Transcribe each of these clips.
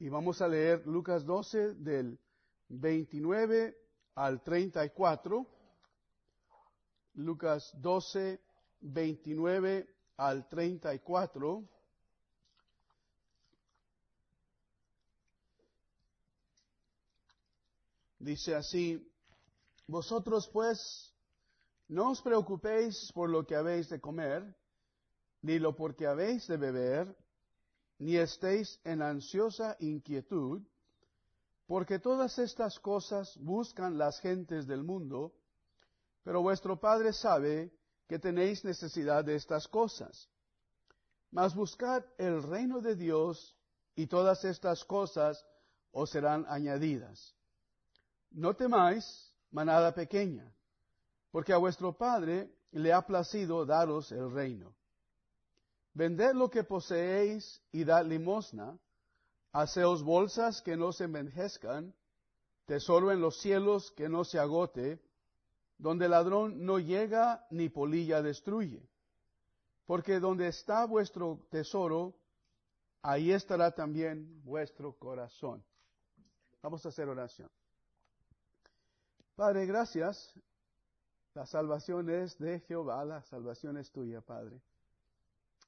Y vamos a leer Lucas 12 del 29 al 34. Lucas 12, 29 al 34. Dice así, vosotros pues no os preocupéis por lo que habéis de comer, ni lo porque habéis de beber, ni estéis en ansiosa inquietud, porque todas estas cosas buscan las gentes del mundo, pero vuestro Padre sabe que tenéis necesidad de estas cosas. Mas buscad el reino de Dios y todas estas cosas os serán añadidas. No temáis, manada pequeña, porque a vuestro Padre le ha placido daros el reino. Vended lo que poseéis y dad limosna, haceos bolsas que no se envejezcan, tesoro en los cielos que no se agote, donde ladrón no llega ni polilla destruye. Porque donde está vuestro tesoro, ahí estará también vuestro corazón. Vamos a hacer oración. Padre, gracias. La salvación es de Jehová, la salvación es tuya, Padre.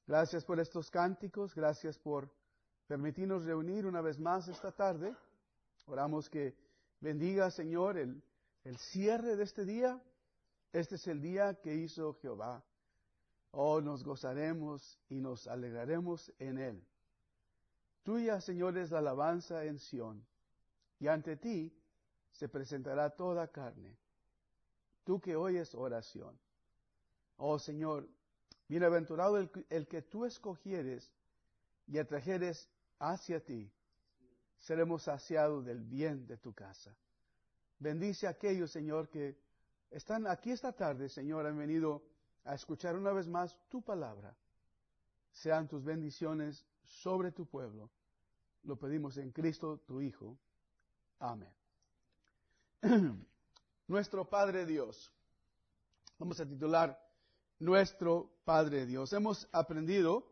Gracias por estos cánticos, gracias por permitirnos reunir una vez más esta tarde. Oramos que bendiga, Señor, el, cierre de este día. Este es el día que hizo Jehová. Oh, nos gozaremos y nos alegraremos en él. Tuya, Señor, es la alabanza en Sión, y ante ti se presentará toda carne. Tú que oyes oración. Oh Señor, bienaventurado el, que tú escogieres y atrajeres hacia ti. Seremos saciados del bien de tu casa. Bendice a aquellos, Señor, que están aquí esta tarde, Señor, han venido a escuchar una vez más tu palabra. Sean tus bendiciones sobre tu pueblo. Lo pedimos en Cristo, tu Hijo. Amén. Nuestro Padre Dios. Vamos a titular Nuestro Padre Dios. Hemos aprendido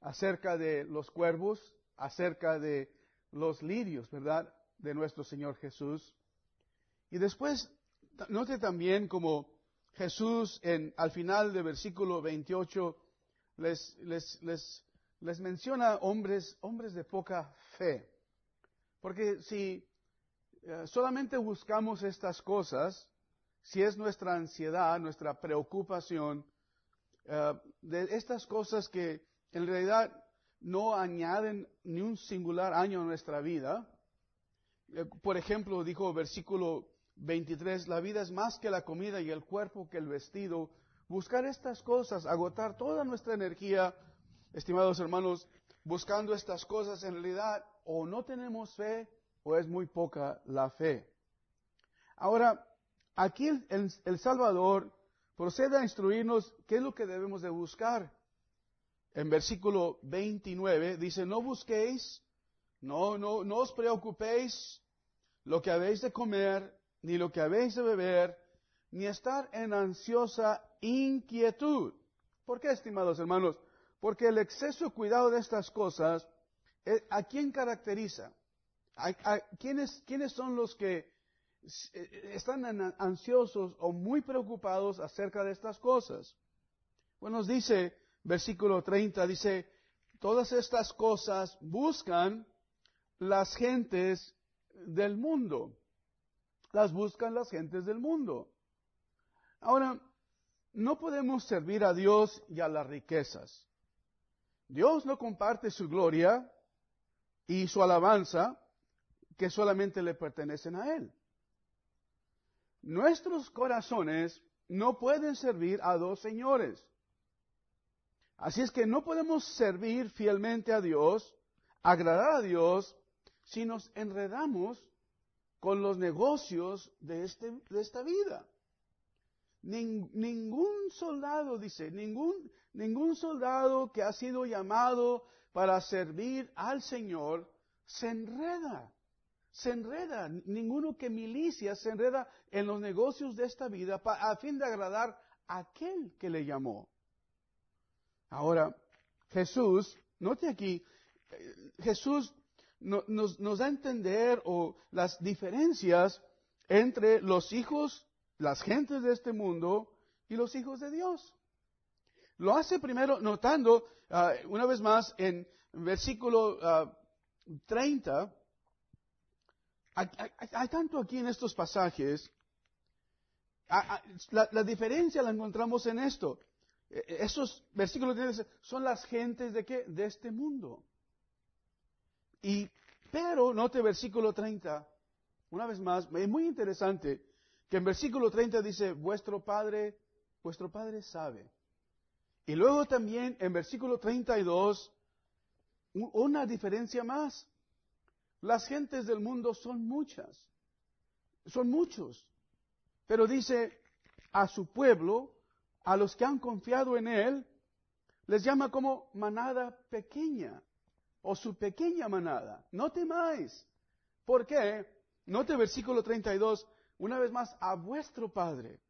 acerca de los cuervos, acerca de los lirios, ¿verdad? De nuestro Señor Jesús. Y después, note también como Jesús en, al final del versículo 28 les, les, les, menciona hombres, hombres de poca fe. Porque si eh, solamente buscamos estas cosas si es nuestra ansiedad, nuestra preocupación, eh, de estas cosas que en realidad no añaden ni un singular año a nuestra vida. Eh, por ejemplo, dijo versículo 23, la vida es más que la comida y el cuerpo que el vestido. Buscar estas cosas, agotar toda nuestra energía, estimados hermanos, buscando estas cosas, en realidad o no tenemos fe o es muy poca la fe. Ahora, aquí el, Salvador procede a instruirnos qué es lo que debemos de buscar. En versículo 29 dice, no busquéis, no, no, no os preocupéis lo que habéis de comer, ni lo que habéis de beber, ni estar en ansiosa inquietud. ¿Por qué, estimados hermanos? Porque el exceso cuidado de estas cosas, eh, ¿a quién caracteriza? ¿quiénes, ¿Quiénes son los que están ansiosos o muy preocupados acerca de estas cosas? Bueno, nos dice, versículo 30, dice, todas estas cosas buscan las gentes del mundo. Las buscan las gentes del mundo. Ahora, no podemos servir a Dios y a las riquezas. Dios no comparte su gloria y su alabanza que solamente le pertenecen a Él. Nuestros corazones no pueden servir a dos señores. Así es que no podemos servir fielmente a Dios, agradar a Dios, si nos enredamos con los negocios de, este, de esta vida. ningún soldado, dice, ningún, ningún soldado que ha sido llamado para servir al Señor se enreda se enreda, ninguno que milicia se enreda en los negocios de esta vida a fin de agradar a aquel que le llamó. Ahora, Jesús, note aquí, eh, Jesús nos, nos da a entender o las diferencias entre los hijos, las gentes de este mundo y los hijos de Dios. Lo hace primero notando, ah, una vez más, en versículo 30, ah, hay, tanto aquí en estos pasajes, ah, la, la, diferencia la encontramos en esto. E, e, esos versículos son las gentes de qué? De este mundo. Y, pero, note versículo 30, una vez más, es muy interesante que en versículo 30 dice, vuestro Padre, vuestro Padre sabe. Y luego también en versículo 32, una diferencia más. Las gentes del mundo son muchas, son muchos. Pero dice, a su pueblo, a los que han confiado en Él, les llama como manada pequeña, o su pequeña manada. No temáis. ¿Por qué? Note versículo 32, una vez más, a vuestro Padre.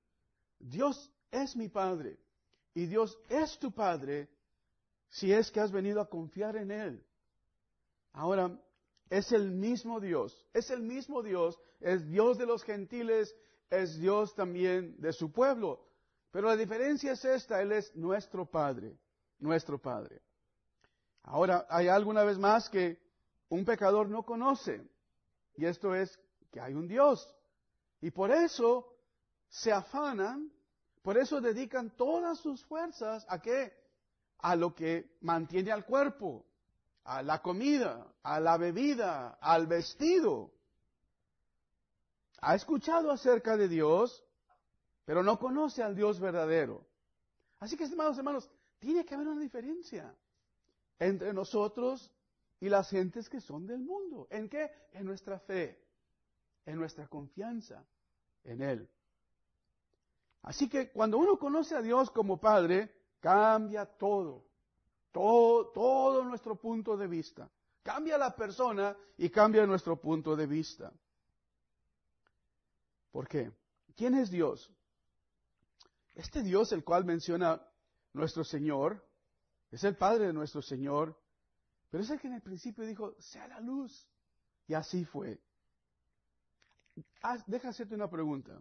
Dios es mi Padre. Y Dios es tu Padre si es que has venido a confiar en Él. Ahora, es el mismo Dios, es el mismo Dios, es Dios de los gentiles, es Dios también de su pueblo. Pero la diferencia es esta, Él es nuestro Padre, nuestro Padre. Ahora, hay alguna vez más que un pecador no conoce, y esto es que hay un Dios. Y por eso se afanan por eso dedican todas sus fuerzas a qué? A lo que mantiene al cuerpo, a la comida, a la bebida, al vestido. Ha escuchado acerca de Dios, pero no conoce al Dios verdadero. Así que, estimados hermanos, tiene que haber una diferencia entre nosotros y las gentes que son del mundo. ¿En qué? En nuestra fe, en nuestra confianza en Él. Así que cuando uno conoce a Dios como Padre, cambia todo, todo, nuestro punto de vista. Cambia la persona y cambia nuestro punto de vista. ¿Por qué? ¿Quién es Dios? Este Dios, el cual menciona nuestro Señor, es el Padre de nuestro Señor, pero es el que en el principio dijo, sea la luz. Y así fue. deja hacerte una pregunta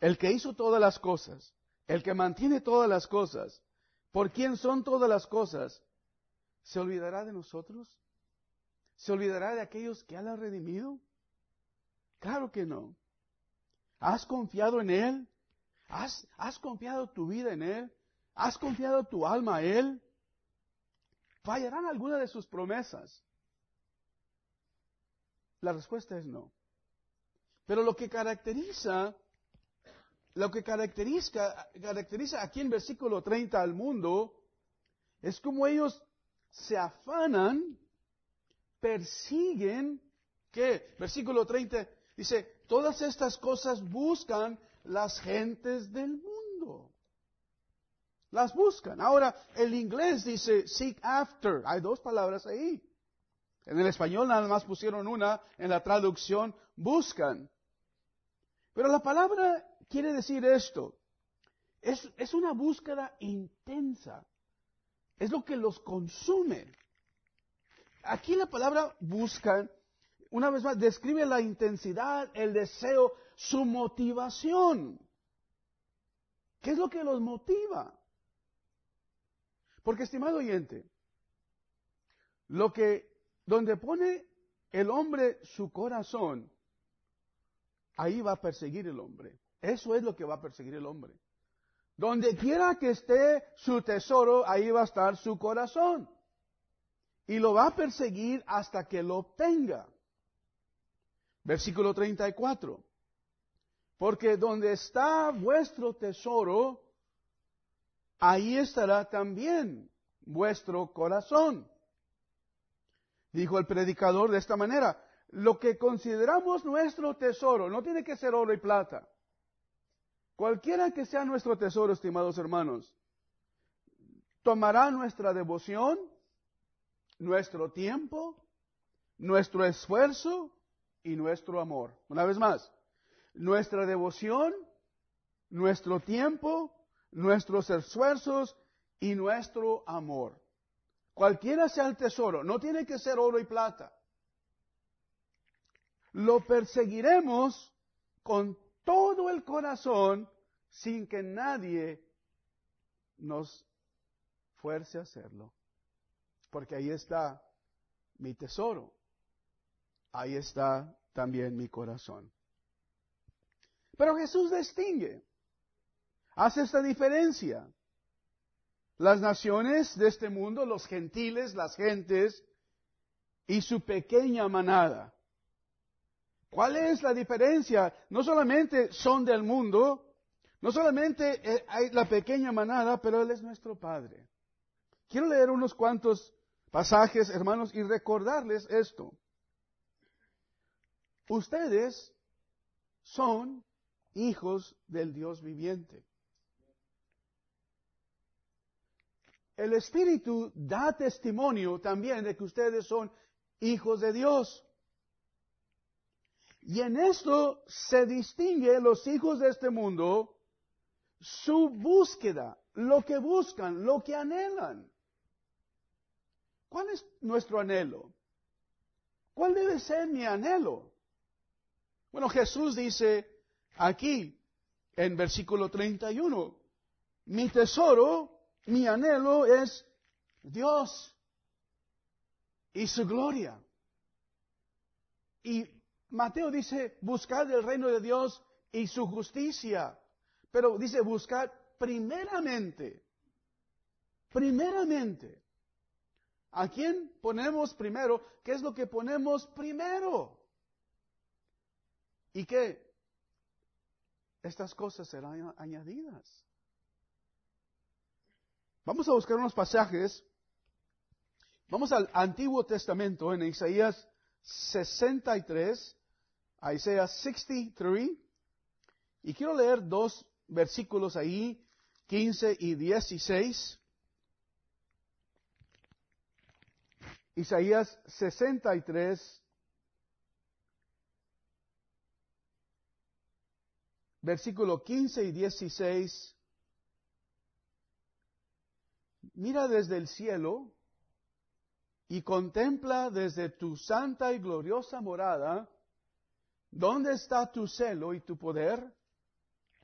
el que hizo todas las cosas, el que mantiene todas las cosas, por quien son todas las cosas, ¿se olvidará de nosotros? ¿Se olvidará de aquellos que Él ha redimido? Claro que no. ¿Has confiado en Él? ¿Has, ¿Has, confiado tu vida en Él? ¿Has confiado tu alma a Él? ¿Fallarán alguna de sus promesas? La respuesta es no. Pero lo que caracteriza lo que caracteriza, caracteriza aquí en versículo 30 al mundo es como ellos se afanan, persiguen, que versículo 30 dice, todas estas cosas buscan las gentes del mundo. Las buscan. Ahora, el inglés dice seek after. Hay dos palabras ahí. En el español nada más pusieron una, en la traducción buscan. Pero la palabra quiere decir esto? Es, es una búsqueda intensa. Es lo que los consume. Aquí la palabra buscan, una vez más, describe la intensidad, el deseo, su motivación. ¿Qué es lo que los motiva? Porque, estimado oyente, lo que, donde pone el hombre su corazón, ahí va a perseguir el hombre. Eso es lo que va a perseguir el hombre. Donde quiera que esté su tesoro, ahí va a estar su corazón. Y lo va a perseguir hasta que lo obtenga. Versículo 34. Porque donde está vuestro tesoro, ahí estará también vuestro corazón. Dijo el predicador de esta manera, lo que consideramos nuestro tesoro no tiene que ser oro y plata. Cualquiera que sea nuestro tesoro, estimados hermanos, tomará nuestra devoción, nuestro tiempo, nuestro esfuerzo y nuestro amor. Una vez más, nuestra devoción, nuestro tiempo, nuestros esfuerzos y nuestro amor. Cualquiera sea el tesoro, no tiene que ser oro y plata. lo perseguiremos con todo el corazón sin que nadie nos fuerce a hacerlo. Porque ahí está mi tesoro. Ahí está también mi corazón. Pero Jesús distingue, hace esta diferencia. Las naciones de este mundo, los gentiles, las gentes y su pequeña manada. ¿Cuál es la diferencia? No solamente son del mundo, no solamente eh, hay la pequeña manada, pero Él es nuestro Padre. Quiero leer unos cuantos pasajes, hermanos, y recordarles esto. Ustedes son hijos del Dios viviente. El Espíritu da testimonio también de que ustedes son hijos de Dios. Y en esto se distingue los hijos de este mundo su búsqueda, lo que buscan, lo que anhelan. ¿Cuál es nuestro anhelo? ¿Cuál debe ser mi anhelo? Bueno, Jesús dice aquí en versículo 31, mi tesoro, mi anhelo es Dios y su gloria. Y Mateo dice, buscar el reino de Dios y su justicia. Pero dice, buscar primeramente, primeramente. ¿A quién ponemos primero? ¿Qué es lo que ponemos primero? ¿Y qué? Estas cosas serán añadidas. Vamos a buscar unos pasajes. Vamos al Antiguo Testamento en Isaías 63, a Isaías 63, y quiero leer dos versículos ahí, 15 y 16. Isaías 63, versículo 15 y 16. Mira desde el cielo y contempla desde tu santa y gloriosa morada, ¿dónde está tu celo y tu poder?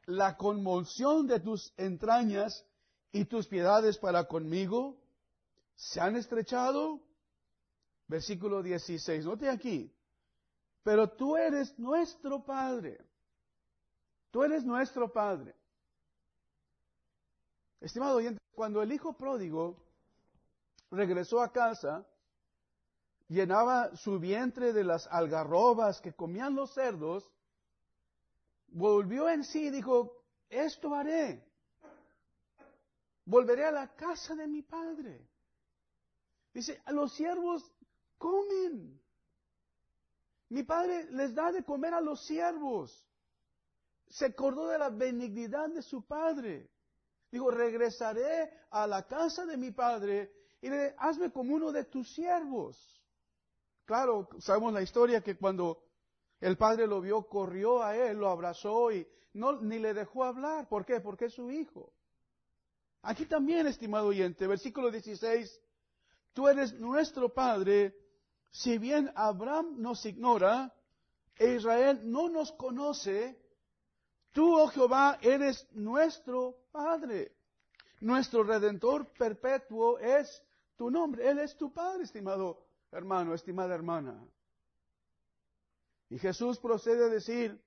la conmoción de tus entrañas y tus piedades para conmigo se han estrechado. Versículo 16, note aquí, pero tú eres nuestro Padre. Tú eres nuestro Padre. Estimado oyente, cuando el hijo pródigo regresó a casa, llenaba su vientre de las algarrobas que comían los cerdos, volvió en sí y dijo, esto haré. Volveré a la casa de mi padre. Dice, los siervos comen. Mi padre les da de comer a los siervos. Se acordó de la benignidad de su padre. Dijo, regresaré a la casa de mi padre y hazme como uno de tus siervos. Claro, sabemos la historia que cuando el padre lo vio, corrió a él, lo abrazó y no, ni le dejó hablar. ¿Por qué? Porque es su hijo. Aquí también, estimado oyente, versículo 16, tú eres nuestro padre, si bien Abraham nos ignora e Israel no nos conoce, tú, oh Jehová, eres nuestro padre. Nuestro redentor perpetuo es tu nombre. Él es tu padre, estimado hermano, estimada hermana. Y Jesús procede a decir,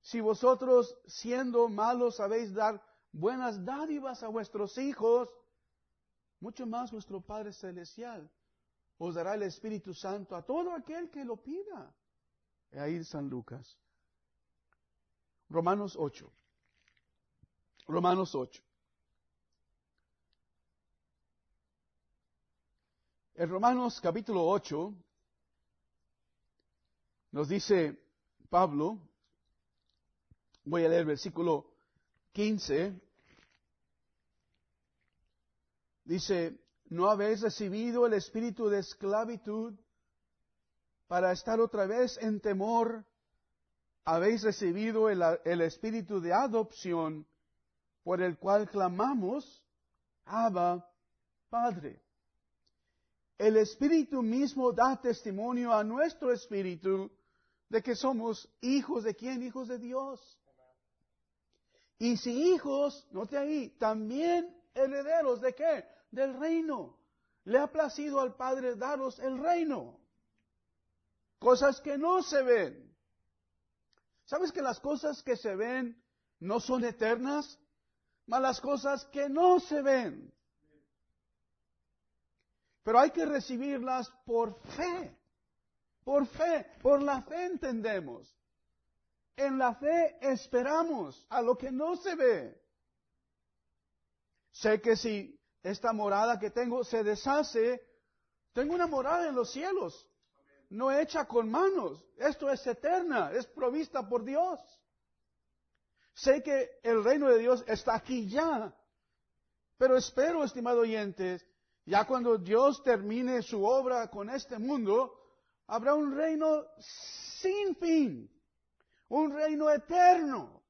si vosotros siendo malos sabéis dar buenas dádivas a vuestros hijos, mucho más vuestro Padre Celestial os dará el Espíritu Santo a todo aquel que lo pida. Ahí San Lucas. Romanos 8. Romanos 8. En Romanos capítulo 8, nos dice Pablo, voy a leer versículo 15, dice, ¿no habéis recibido el espíritu de esclavitud para estar otra vez en temor? Habéis recibido el, el espíritu de adopción por el cual clamamos, Abba, Padre. El Espíritu mismo da testimonio a nuestro espíritu de que somos hijos de quién? Hijos de Dios. Y si hijos, note ahí, también herederos de qué? Del reino. Le ha placido al Padre daros el reino. Cosas que no se ven. ¿Sabes que las cosas que se ven no son eternas? Mas las cosas que no se ven. Pero hay que recibirlas por fe. Por fe. Por la fe entendemos. En la fe esperamos a lo que no se ve. Sé que si esta morada que tengo se deshace, tengo una morada en los cielos, no hecha con manos. Esto es eterna, es provista por Dios. Sé que el reino de Dios está aquí ya, pero espero, estimado oyentes, ya cuando Dios termine su obra con este mundo, habrá un reino sin fin, un reino eterno,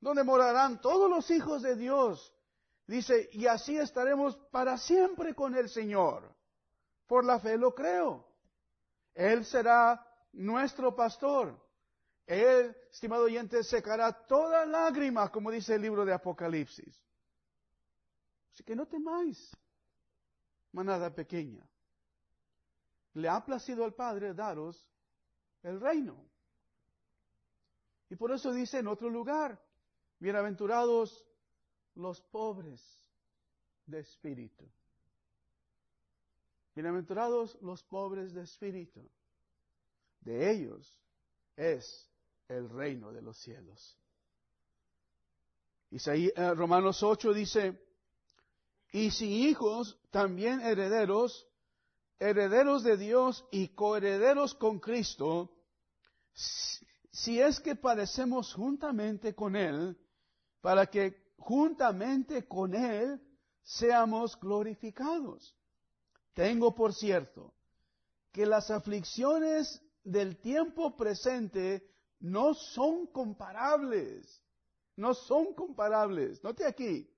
donde morarán todos los hijos de Dios Dice, y así estaremos para siempre con el Señor. Por la fe lo creo. Él será nuestro pastor. Él, estimado oyente, secará toda lágrima, como dice el libro de Apocalipsis. Así que no temáis, manada pequeña. Le ha placido al Padre daros el reino. Y por eso dice en otro lugar, bienaventurados los pobres de espíritu. Bienaventurados los pobres de espíritu. De ellos es el reino de los cielos. Isaías, eh, Romanos 8 dice, y si hijos, también herederos, herederos de Dios y coherederos con Cristo, si es que padecemos juntamente con Él, para que juntamente con Él seamos glorificados. Tengo por cierto que las aflicciones del tiempo presente no son comparables, no son comparables, note aquí,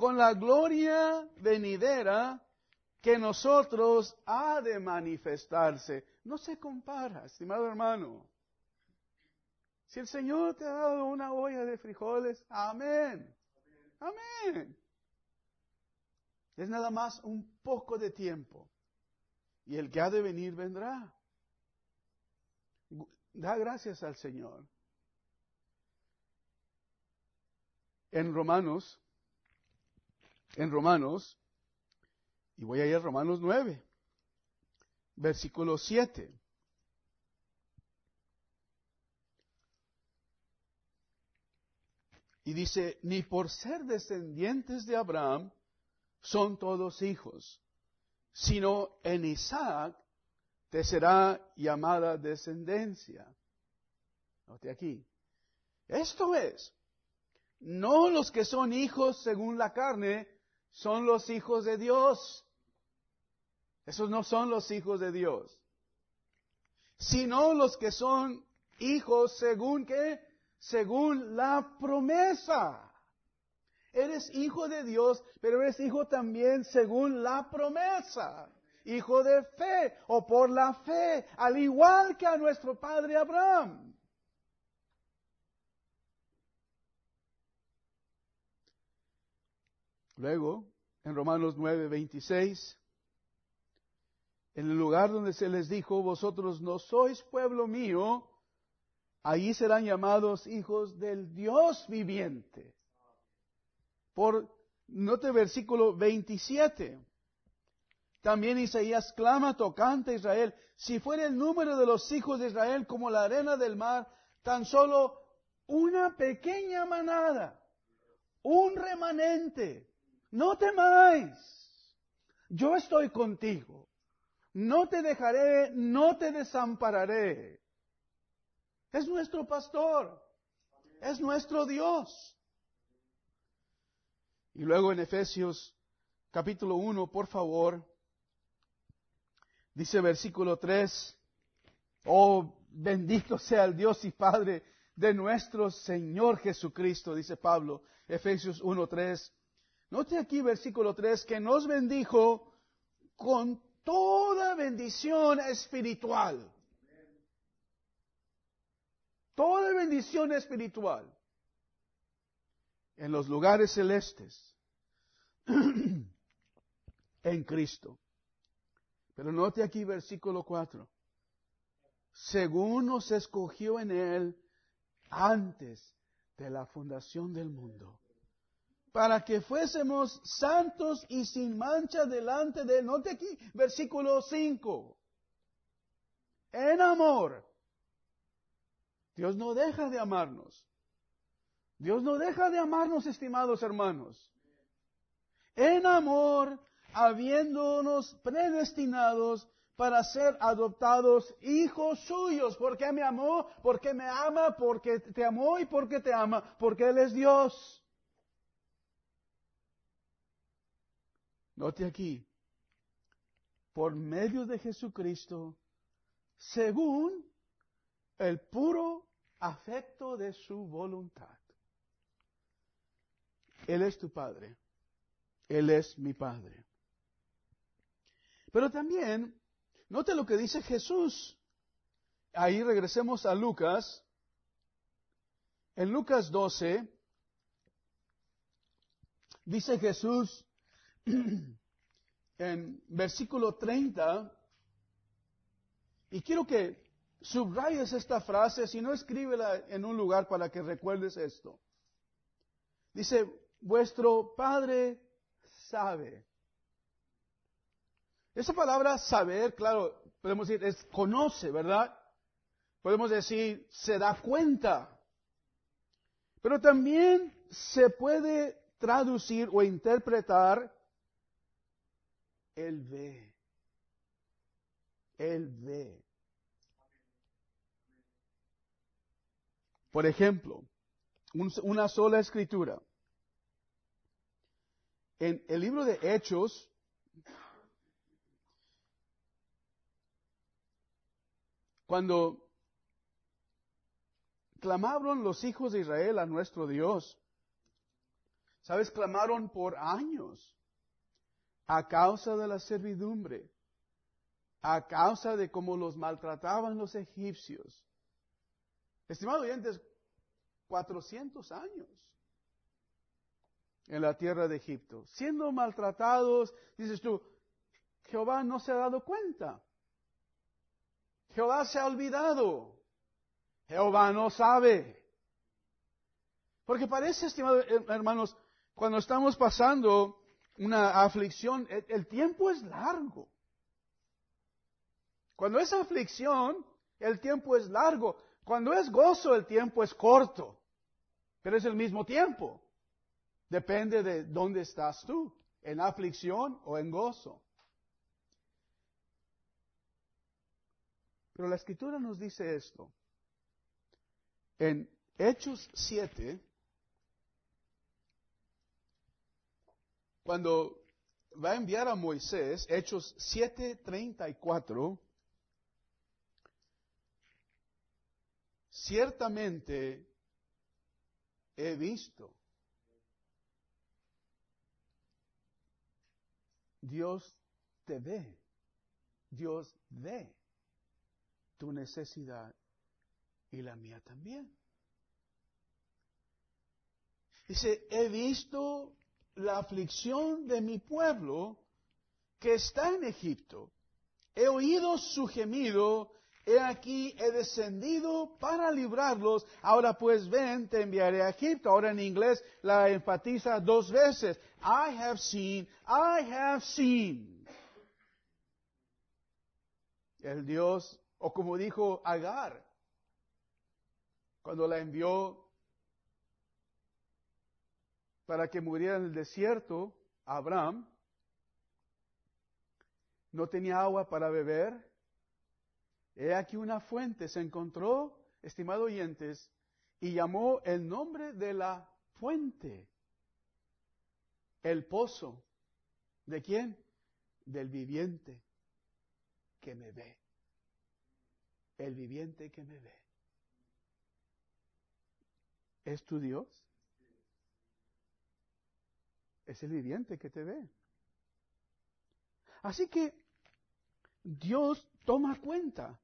con la gloria venidera que nosotros ha de manifestarse. No se compara, estimado hermano. Si el Señor te ha dado una olla de frijoles, amén. Amén. Es nada más un poco de tiempo. Y el que ha de venir vendrá. Da gracias al Señor. En Romanos, en Romanos, y voy a ir a Romanos 9, versículo 7. Y dice, ni por ser descendientes de Abraham son todos hijos, sino en Isaac te será llamada descendencia. Note aquí. Esto es, no los que son hijos según la carne, son los hijos de Dios. Esos no son los hijos de Dios. Sino los que son hijos según que según la promesa. Eres hijo de Dios, pero eres hijo también según la promesa. Hijo de fe o por la fe, al igual que a nuestro padre Abraham. Luego, en Romanos 9, 26, en el lugar donde se les dijo, vosotros no sois pueblo mío, Allí serán llamados hijos del Dios viviente. Por, note versículo 27. También Isaías clama tocante a Israel, si fuera el número de los hijos de Israel como la arena del mar, tan solo una pequeña manada, un remanente, no temáis, yo estoy contigo, no te dejaré, no te desampararé. Es nuestro pastor. Es nuestro Dios. Y luego en Efesios capítulo 1, por favor, dice versículo 3, oh bendito sea el Dios y Padre de nuestro Señor Jesucristo, dice Pablo, Efesios 1, 3. Note aquí versículo 3 que nos bendijo con toda bendición espiritual toda bendición espiritual en los lugares celestes en Cristo. Pero note aquí versículo 4. Según nos escogió en Él antes de la fundación del mundo, para que fuésemos santos y sin mancha delante de Él. Note aquí versículo 5. En amor. Dios no deja de amarnos. Dios no deja de amarnos, estimados hermanos. En amor, habiéndonos predestinados para ser adoptados hijos suyos. porque me amó? Porque me ama, porque te amó y porque te ama, porque Él es Dios. Note aquí, por medio de Jesucristo, según el puro afecto de su voluntad. Él es tu Padre. Él es mi Padre. Pero también, note lo que dice Jesús. Ahí regresemos a Lucas. En Lucas 12, dice Jesús en versículo 30, y quiero que subrayes esta frase, si no escríbela en un lugar para que recuerdes esto. Dice, vuestro Padre sabe. Esa palabra saber, claro, podemos decir, es conoce, ¿verdad? Podemos decir, se da cuenta. Pero también se puede traducir o interpretar, Él ve. Él ve. Por ejemplo, una sola escritura. En el libro de Hechos, cuando clamaron los hijos de Israel a nuestro Dios, ¿sabes? Clamaron por años a causa de la servidumbre, a causa de cómo los maltrataban los egipcios. Estimado oyentes, 400 años en la tierra de Egipto, siendo maltratados, dices tú, Jehová no se ha dado cuenta. Jehová se ha olvidado. Jehová no sabe. Porque parece, estimados hermanos, cuando estamos pasando una aflicción, el, tiempo es largo. Cuando es aflicción, el tiempo es largo. Cuando es gozo, el tiempo es corto, pero es el mismo tiempo. Depende de dónde estás tú, en aflicción o en gozo. Pero la escritura nos dice esto. En Hechos 7, cuando va a enviar a Moisés, Hechos 7:34, ciertamente he visto. Dios te ve. Dios ve tu necesidad y la mía también. Dice, he visto la aflicción de mi pueblo que está en Egipto. He oído su gemido he aquí he descendido para librarlos, ahora pues ven, te enviaré a Egipto. Ahora en inglés la enfatiza dos veces. I have seen, I have seen. El Dios, o como dijo Agar, cuando la envió para que muriera en el desierto, Abraham no tenía agua para beber, He aquí una fuente se encontró, estimado oyentes, y llamó el nombre de la fuente, el pozo. ¿De quién? Del viviente que me ve. El viviente que me ve. ¿Es tu Dios? Es el viviente que te ve. Así que Dios toma cuenta.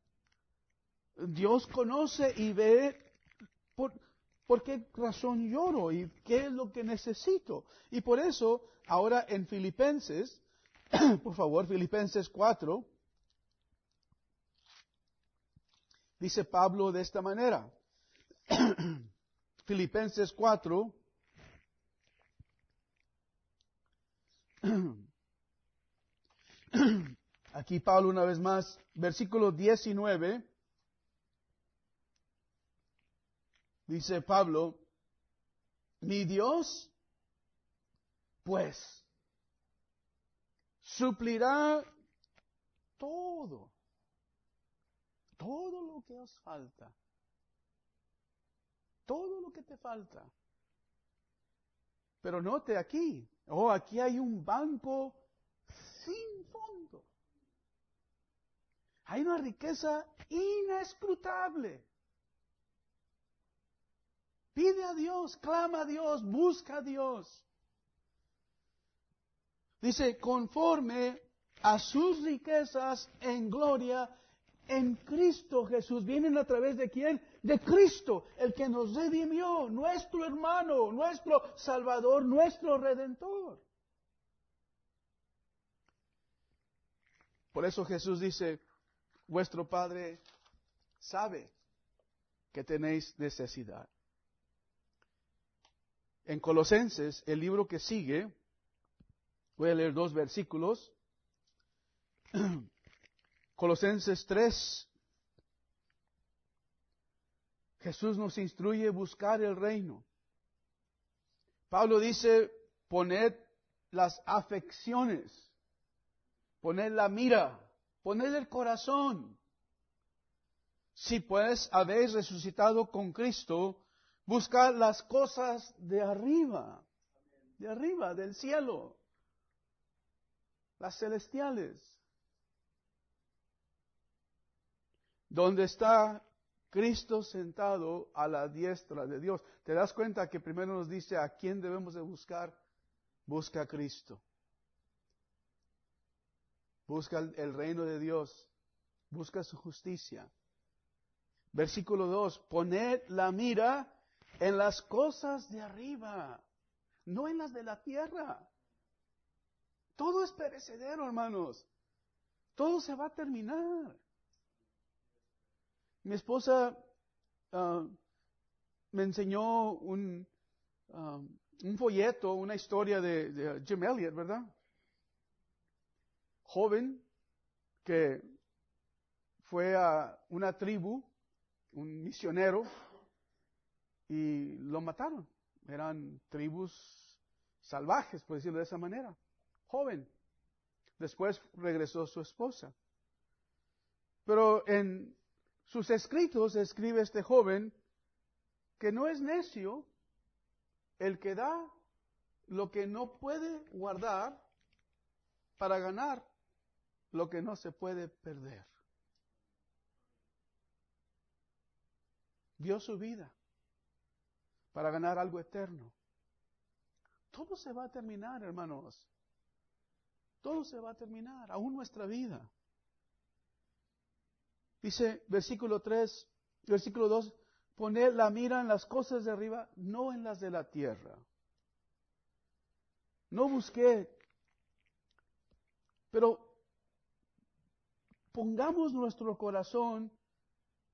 Dios conoce y ve ¿Por, ¿Por qué razón lloro y qué es lo que necesito? Y por eso, ahora en Filipenses, por favor, Filipenses 4, dice Pablo de esta manera. Filipenses 4, aquí Pablo una vez más, versículo 19, dice Pablo, mi Dios, pues, suplirá todo, todo lo que os falta, todo lo que te falta. Pero note aquí, oh, aquí hay un banco sin fondo. Hay una riqueza inescrutable. Pide a Dios, clama a Dios, busca a Dios. Dice, conforme a sus riquezas en gloria en Cristo Jesús. ¿Vienen a través de quién? De Cristo, el que nos redimió, nuestro hermano, nuestro Salvador, nuestro Redentor. Por eso Jesús dice, vuestro Padre sabe que tenéis necesidad. En Colosenses, el libro que sigue, voy a leer dos versículos. Colosenses 3. Jesús nos instruye a buscar el reino. Pablo dice, poned las afecciones, poned la mira, poned el corazón. Si pues habéis resucitado con Cristo, Buscar las cosas de arriba, de arriba, del cielo, las celestiales. Donde está Cristo sentado a la diestra de Dios. ¿Te das cuenta que primero nos dice a quién debemos de buscar? Busca a Cristo. Busca el reino de Dios. Busca su justicia. Versículo 2. Poned la mira en las cosas de arriba, no en las de la tierra. Todo es perecedero, hermanos. Todo se va a terminar. Mi esposa ah, me enseñó un, ah, un folleto, una historia de, de Jim Elliot, ¿verdad? Joven que fue a una tribu, un misionero, y lo mataron. Eran tribus salvajes, por decirlo de esa manera. Joven. Después regresó su esposa. Pero en sus escritos escribe este joven que no es necio el que da lo que no puede guardar para ganar lo que no se puede perder. Dio su vida para ganar algo eterno. Todo se va a terminar, hermanos. Todo se va a terminar, aún nuestra vida. Dice versículo 3, versículo 2, poner la mira en las cosas de arriba, no en las de la tierra. No busqué, pero pongamos nuestro corazón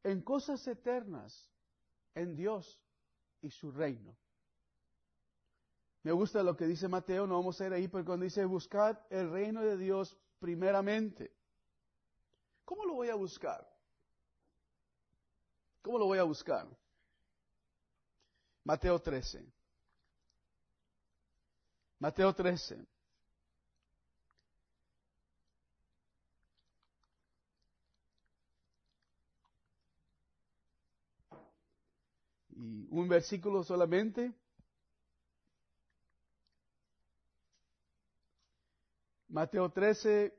en cosas eternas, en Dios y su reino. Me gusta lo que dice Mateo, no vamos a ir ahí, pero cuando dice buscad el reino de Dios primeramente. ¿Cómo lo voy a buscar? ¿Cómo lo voy a buscar? Mateo 13. Mateo 13. y un versículo solamente. Mateo 13,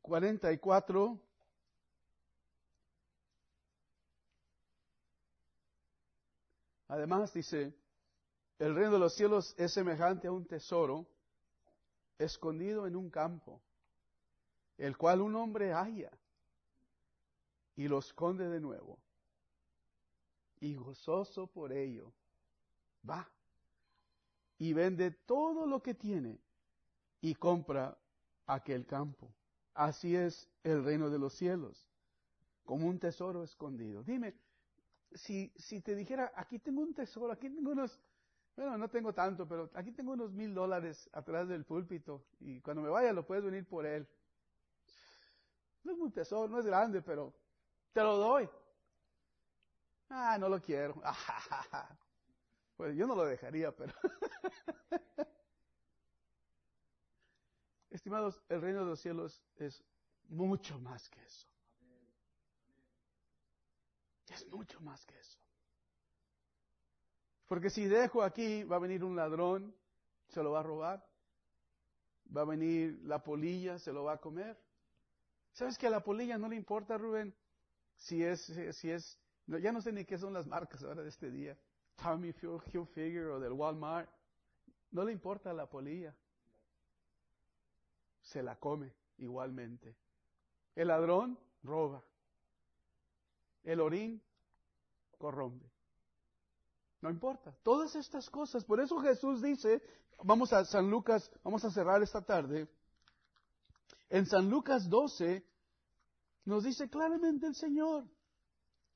44. Además dice, el reino de los cielos es semejante a un tesoro escondido en un campo, el cual un hombre halla y lo esconde de nuevo y gozoso por ello, va y vende todo lo que tiene y compra aquel campo. Así es el reino de los cielos, como un tesoro escondido. Dime, si, si te dijera, aquí tengo un tesoro, aquí tengo unos, bueno, no tengo tanto, pero aquí tengo unos mil dólares atrás del púlpito y cuando me vaya lo puedes venir por él. No es un tesoro, no es grande, pero te lo doy. Ah, no lo quiero. Pues yo no lo dejaría, pero. Estimados, el reino de los cielos es mucho más que eso. Es mucho más que eso. Porque si dejo aquí, va a venir un ladrón, se lo va a robar. Va a venir la polilla, se lo va a comer. ¿Sabes que a la polilla no le importa, Rubén? Si es, si es, ya no sé ni qué son las marcas ahora de este día. Tommy Hilfiger o del Walmart. No le importa la polilla. Se la come igualmente. El ladrón roba. El orín corrompe. No importa. Todas estas cosas. Por eso Jesús dice, vamos a San Lucas, vamos a cerrar esta tarde. En San Lucas 12 nos dice claramente el Señor,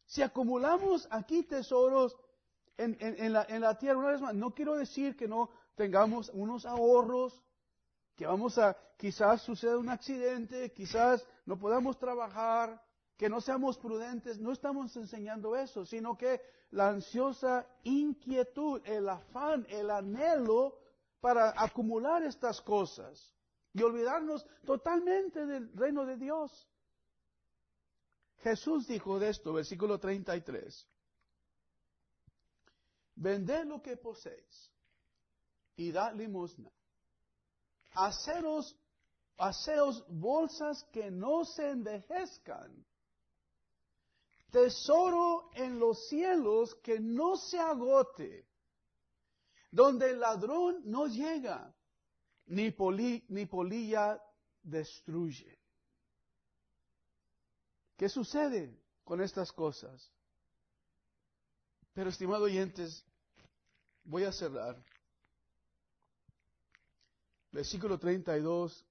si acumulamos aquí tesoros en, la, en la tierra, una vez más, no quiero decir que no tengamos unos ahorros, que vamos a, quizás suceda un accidente, quizás no podamos trabajar, que no seamos prudentes, no estamos enseñando eso, sino que la ansiosa inquietud, el afán, el anhelo para acumular estas cosas y olvidarnos totalmente del reino de Dios. Jesús dijo de esto, versículo 33. Vended lo que poseéis y dad limosna. Haceros, haceos bolsas que no se envejezcan. Tesoro en los cielos que no se agote, donde el ladrón no llega, ni, ni polilla destruye. ¿Qué sucede con estas cosas? Pero, estimado oyentes, voy a cerrar. Versículo 32,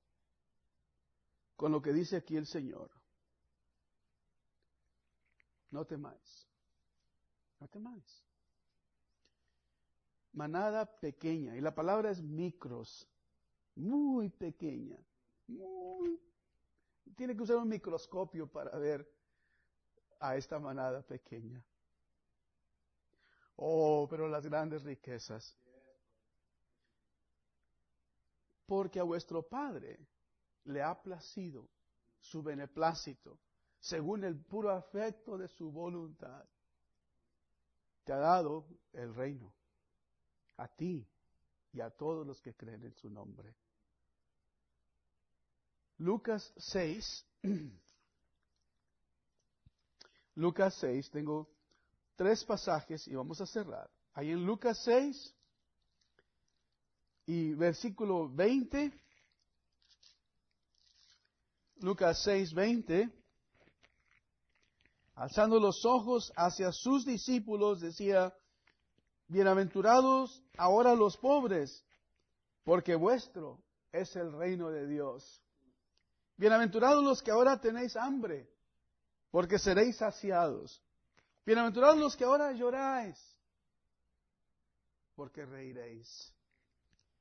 con lo que dice aquí el Señor. No temáis. No temáis. Manada pequeña. Y la palabra es micros. Muy pequeña. Muy. Tiene que usar un microscopio para ver a esta manada pequeña. Oh, pero las grandes riquezas. Porque a vuestro Padre le ha placido su beneplácito, según el puro afecto de su voluntad. Te ha dado el reino, a ti y a todos los que creen en su nombre. Lucas 6, Lucas 6, tengo tres pasajes y vamos a cerrar. Ahí en Lucas 6 y versículo 20. Lucas 6, 20. Alzando los ojos hacia sus discípulos, decía, Bienaventurados ahora los pobres, porque vuestro es el reino de Dios. Bienaventurados los que ahora tenéis hambre, porque seréis saciados. Bienaventurados los que ahora lloráis, porque reiréis.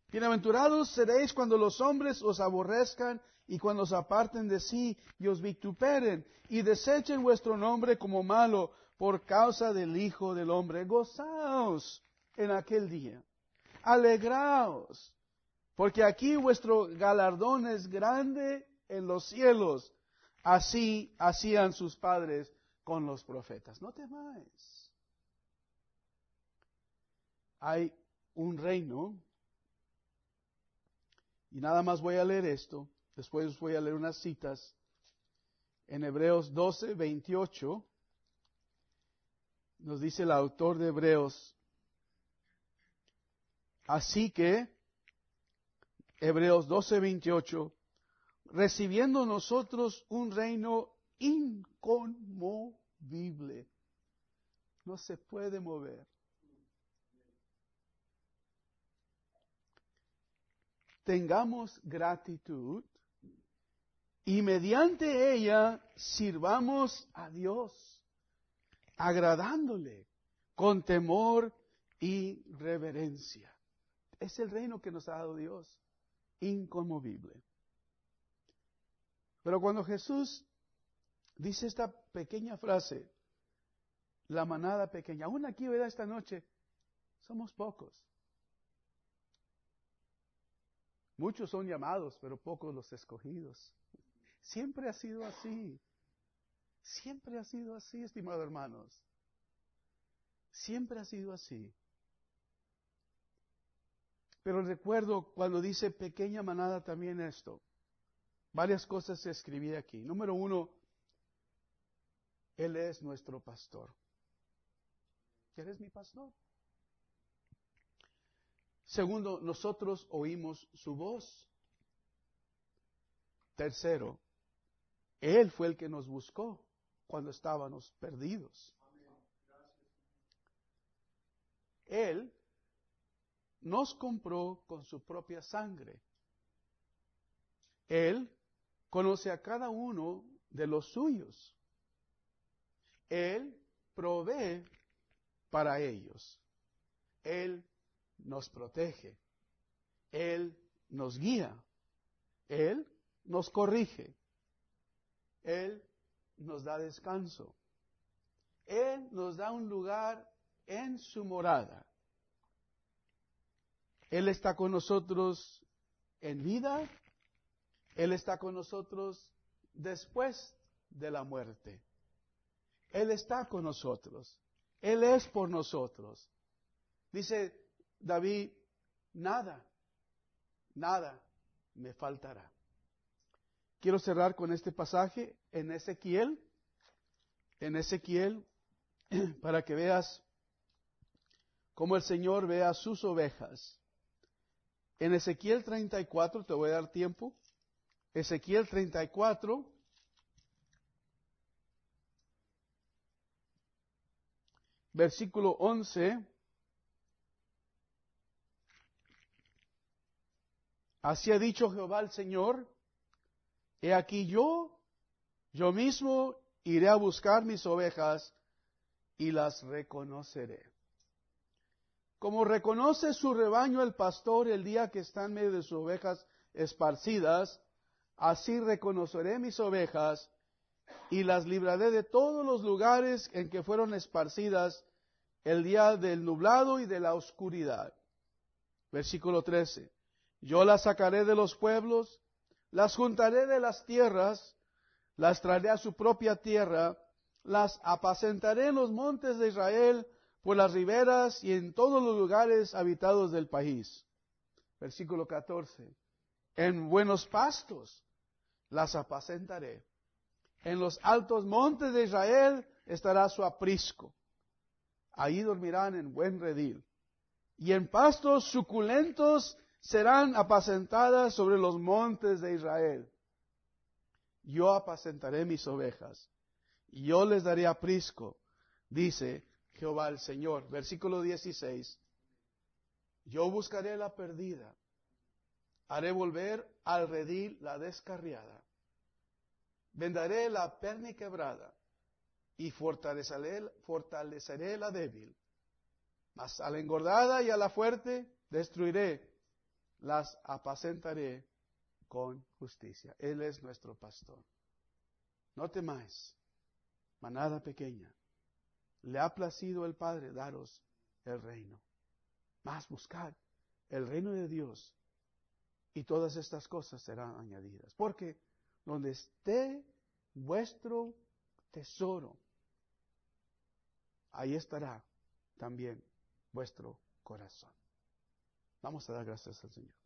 Bienaventurados seréis cuando los hombres os aborrezcan y cuando os aparten de sí y os vituperen y desechen vuestro nombre como malo por causa del Hijo del Hombre. Gozaos en aquel día. Alegraos, porque aquí vuestro galardón es grande en los cielos. Así hacían sus padres con los profetas. No temáis. Hay un reino, y nada más voy a leer esto, después voy a leer unas citas. En Hebreos 12, 28, nos dice el autor de Hebreos, así que, Hebreos 12, 28, recibiendo nosotros un reino inconmovible. no se puede mover. Tengamos gratitud y mediante ella sirvamos a Dios, agradándole con temor y reverencia. Es el reino que nos ha dado Dios, inconmovible. Pero cuando Jesús dice esta pequeña frase, la manada pequeña, aún aquí, ¿verdad? Esta noche, somos pocos. Muchos son llamados, pero pocos los escogidos. Siempre ha sido así. Siempre ha sido así, estimados hermanos. Siempre ha sido así. Pero recuerdo cuando dice pequeña manada también esto. Varias cosas se escribí aquí. Número uno, Él es nuestro pastor. ¿Quién es mi pastor? Segundo, nosotros oímos su voz. Tercero, Él fue el que nos buscó cuando estábamos perdidos. Él nos compró con su propia sangre. Él conoce a cada uno de los suyos. Él provee para ellos. Él nos protege. Él nos guía. Él nos corrige. Él nos da descanso. Él nos da un lugar en su morada. Él está con nosotros en vida él está con nosotros después de la muerte. Él está con nosotros. Él es por nosotros. Dice David, nada, nada me faltará. Quiero cerrar con este pasaje en Ezequiel, en Ezequiel, para que veas cómo el Señor ve a sus ovejas. En Ezequiel 34, te voy a dar tiempo, Ezequiel 34, versículo 11. Así ha dicho Jehová el Señor, he aquí yo, yo mismo iré a buscar mis ovejas y las reconoceré. Como reconoce su rebaño el pastor el día que está en medio de sus ovejas esparcidas, Así reconoceré mis ovejas y las libraré de todos los lugares en que fueron esparcidas el día del nublado y de la oscuridad. Versículo 13. Yo las sacaré de los pueblos, las juntaré de las tierras, las traeré a su propia tierra, las apacentaré en los montes de Israel, por las riberas y en todos los lugares habitados del país. Versículo 14 en buenos pastos las apacentaré. En los altos montes de Israel estará su aprisco. Allí dormirán en buen redil. Y en pastos suculentos serán apacentadas sobre los montes de Israel. Yo apacentaré mis ovejas. Y yo les daré aprisco, dice Jehová el Señor. Versículo 16. Yo buscaré la perdida haré volver al redil la descarriada. Vendaré la perni quebrada y fortaleceré, fortaleceré la débil. Mas a la engordada y a la fuerte destruiré, las apacentaré con justicia. Él es nuestro pastor. No temáis, manada pequeña. Le ha placido el Padre daros el reino. Mas buscad el reino de Dios y todas estas cosas serán añadidas. Porque donde esté vuestro tesoro, ahí estará también vuestro corazón. Vamos a dar gracias al Señor.